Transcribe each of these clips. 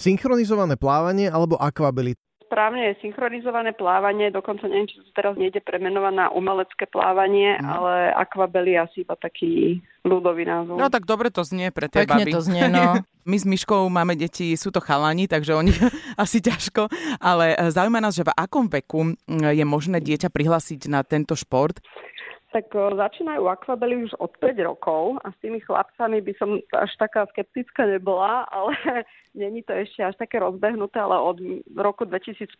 synchronizované plávanie alebo akvabily? správne je synchronizované plávanie, dokonca neviem, či to teraz nejde premenovať na umelecké plávanie, mm. ale akvabely asi iba taký ľudový názov. No tak dobre to znie pre tie Pekne baby. to znie, no. My s Myškou máme deti, sú to chalani, takže oni asi ťažko, ale e, zaujíma nás, že v akom veku je možné dieťa prihlásiť na tento šport? Tak začínajú akvabely už od 5 rokov a s tými chlapcami by som až taká skeptická nebola, ale není to ešte až také rozbehnuté, ale od roku 2015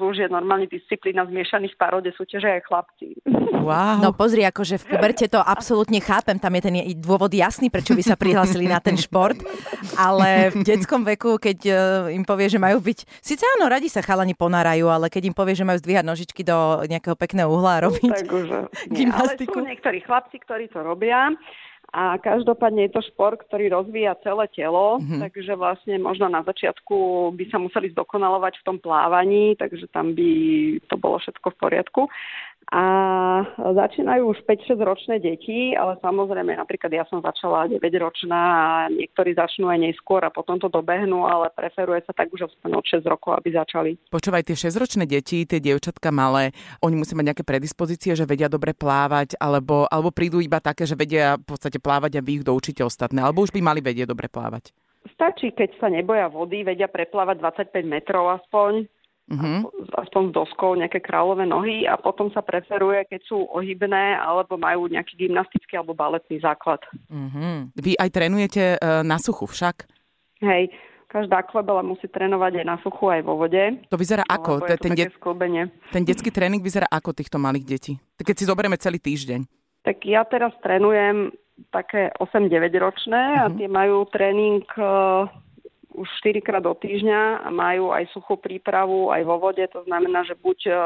už je normálne disciplína zmiešaných párov, kde súťažia aj chlapci. Wow. No pozri, akože v puberte to absolútne chápem, tam je ten dôvod jasný, prečo by sa prihlásili na ten šport, ale v detskom veku, keď im povie, že majú byť, síce áno, radi sa chalani ponárajú, ale keď im povie, že majú zdvíhať nožičky do nejakého pekného uhla a robiť tak už, nie, ale sú niektorí chlapci, ktorí to robia a každopádne je to šport, ktorý rozvíja celé telo, mm-hmm. takže vlastne možno na začiatku by sa museli zdokonalovať v tom plávaní, takže tam by to bolo všetko v poriadku a začínajú už 5-6 ročné deti, ale samozrejme napríklad ja som začala 9 ročná a niektorí začnú aj neskôr a potom to dobehnú, ale preferuje sa tak už aspoň od 6 rokov, aby začali. Počúvaj, tie 6 ročné deti, tie dievčatka malé, oni musia mať nejaké predispozície, že vedia dobre plávať, alebo, alebo prídu iba také, že vedia v podstate plávať a vy ich doučíte ostatné, alebo už by mali vedieť dobre plávať. Stačí, keď sa neboja vody, vedia preplávať 25 metrov aspoň, uh-huh. aspoň s doskou nejaké kráľové nohy a potom sa preferuje, keď sú ohybné alebo majú nejaký gymnastický alebo baletný základ. Uh-huh. Vy aj trénujete e, na suchu však? Hej, každá klebela musí trénovať aj na suchu, aj vo vode. To vyzerá ako? To ten, de- ten detský tréning vyzerá ako týchto malých detí? Keď si zoberieme celý týždeň. Tak ja teraz trénujem také 8-9 ročné uh-huh. a mhm. tie majú tréning e, už 4 krát do týždňa a majú aj suchú prípravu aj vo vode. To znamená, že buď uh,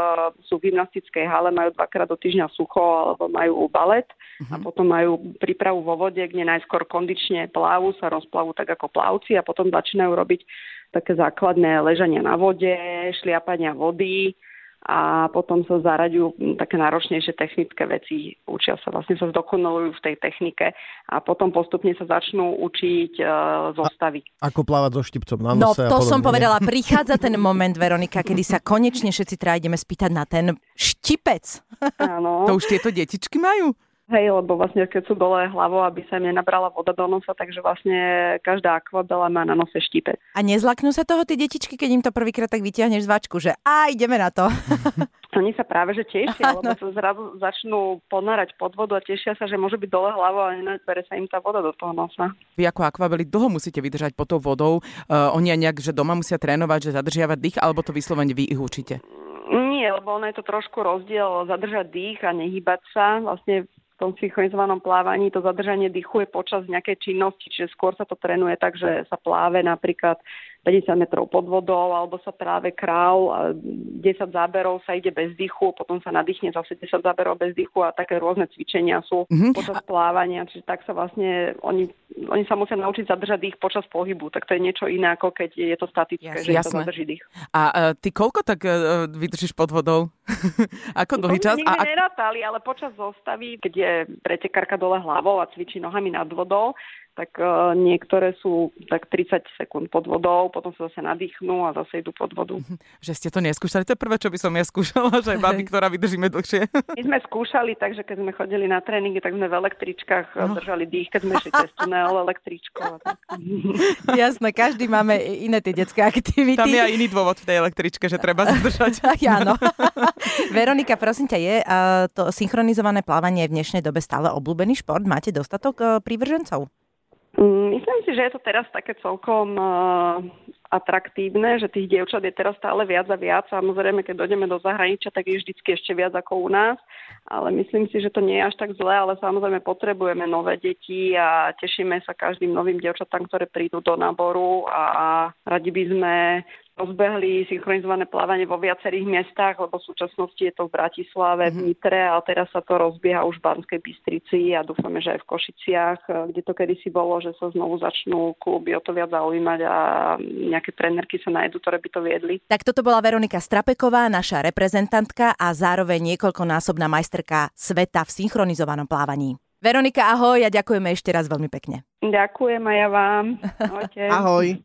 sú v gymnastickej hale, majú dvakrát do týždňa sucho, alebo majú balet uh-huh. a mhm. potom majú prípravu vo vode, kde najskôr kondične plávu, sa rozplavú tak ako plavci a potom začínajú robiť také základné ležania na vode, šliapania vody, a potom sa zaraďujú také náročnejšie technické veci, učia sa vlastne sa zdokonalujú v tej technike a potom postupne sa začnú učiť uh, zostavy. A, ako plávať so štipcom na no, nose No to som povedala, prichádza ten moment, Veronika, kedy sa konečne všetci teda ideme spýtať na ten štipec. Áno. To už tieto detičky majú? Hej, lebo vlastne keď sú dole hlavou, aby sa im nenabrala voda do nosa, takže vlastne každá akvabela má na nose štípe. A nezlaknú sa toho tie detičky, keď im to prvýkrát tak vyťahneš z vačku, že a ideme na to. Oni sa práve že tešia, lebo sa zrazu začnú ponárať pod vodu a tešia sa, že môže byť dole hlavou a nenabere sa im tá voda do toho nosa. Vy ako akvabeli dlho musíte vydržať pod tou vodou. Uh, oni aj nejak, že doma musia trénovať, že zadržiavať dých, alebo to vyslovene vy ich učíte? Nie, lebo ono je to trošku rozdiel zadržať dých a nehybať sa. Vlastne tom synchronizovanom plávaní to zadržanie dýchu je počas nejakej činnosti, čiže skôr sa to trénuje tak, že sa pláve napríklad 50 metrov pod vodou, alebo sa práve král, 10 záberov sa ide bez dýchu, potom sa nadýchne zase 10 záberov bez dýchu a také rôzne cvičenia sú mm-hmm. počas plávania, čiže tak sa vlastne oni, oni sa musia naučiť zadržať dých počas pohybu, tak to je niečo iné ako keď je to statické, Jasne. že sa zadrží dých. A uh, ty koľko tak uh, vydržíš pod vodou? ako dlhý čas? A, a... nerátali, ale počas zostavy, keď je pretekárka dole hlavou a cvičí nohami nad vodou, tak uh, niektoré sú tak 30 sekúnd pod vodou, potom sa zase nadýchnú a zase idú pod vodu. Že ste to neskúšali, to je prvé, čo by som ja skúšala, že babi, ktorá vydržíme dlhšie. My sme skúšali, takže keď sme chodili na tréningy, tak sme v električkách no. držali dých, keď sme išli cez tunel električkou. Jasné, každý máme iné tie detské aktivity. Tam je aj iný dôvod v tej električke, že treba zadržať. Áno. Veronika, prosím ťa, je to synchronizované plávanie v dnešnej dobe stále obľúbený šport? Máte dostatok e, prívržencov? Mm, myslím si, že je to teraz také celkom uh, atraktívne, že tých dievčat je teraz stále viac a viac. Samozrejme, keď dojdeme do zahraničia, tak je vždycky ešte viac ako u nás. Ale myslím si, že to nie je až tak zlé, ale samozrejme potrebujeme nové deti a tešíme sa každým novým dievčatám, ktoré prídu do náboru a radi by sme rozbehli synchronizované plávanie vo viacerých miestach, lebo v súčasnosti je to v Bratislave, v mhm. Nitre, ale teraz sa to rozbieha už v Banskej Bystrici a dúfame, že aj v Košiciach, kde to kedysi bolo, že sa znovu začnú kluby o to viac zaujímať a nejaké trenerky sa nájdu, ktoré by to viedli. Tak toto bola Veronika Strapeková, naša reprezentantka a zároveň niekoľkonásobná majsterka sveta v synchronizovanom plávaní. Veronika, ahoj a ďakujeme ešte raz veľmi pekne. Ďakujem aj ja vám. ahoj.